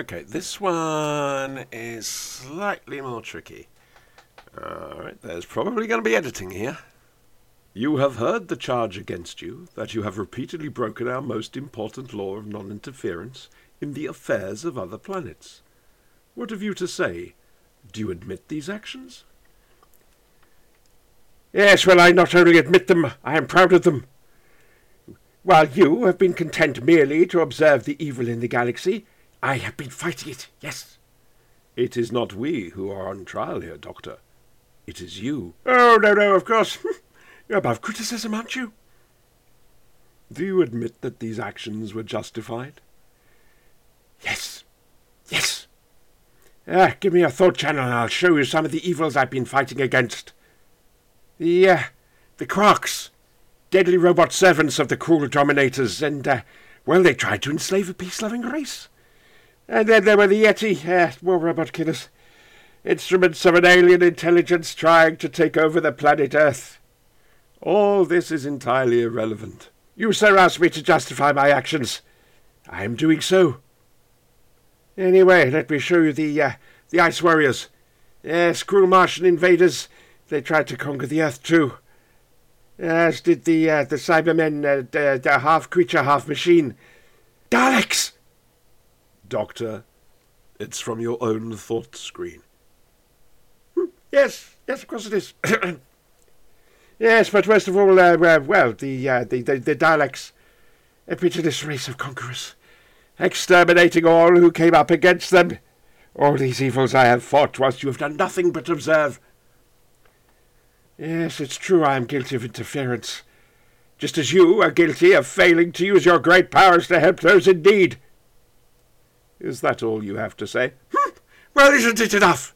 Okay, this one is slightly more tricky. Alright, there's probably going to be editing here. You have heard the charge against you that you have repeatedly broken our most important law of non interference in the affairs of other planets. What have you to say? Do you admit these actions? Yes, well, I not only admit them, I am proud of them. While you have been content merely to observe the evil in the galaxy, I have been fighting it, yes. It is not we who are on trial here, Doctor. It is you. Oh, no, no, of course. You're above criticism, aren't you? Do you admit that these actions were justified? Yes. Yes. Ah, give me a thought channel and I'll show you some of the evils I've been fighting against. The, uh, the Quarks. Deadly robot servants of the cruel dominators, and, uh, well, they tried to enslave a peace-loving race. And then there were the Yeti, uh, more robot killers. Instruments of an alien intelligence trying to take over the planet Earth. All this is entirely irrelevant. You, sir, asked me to justify my actions. I am doing so. Anyway, let me show you the, uh, the Ice Warriors. Yes, cruel Martian invaders. They tried to conquer the Earth, too. As did the, uh, the Cybermen, uh, half creature, half machine. Daleks! Doctor, it's from your own thought screen. Hmm, yes, yes, of course it is. yes, but worst of all, uh, well, the, uh, the, the, the Daleks, a pitiless race of conquerors, exterminating all who came up against them. All these evils I have fought whilst you have done nothing but observe. Yes, it's true I am guilty of interference, just as you are guilty of failing to use your great powers to help those in need. Is that all you have to say? Well, isn't it enough?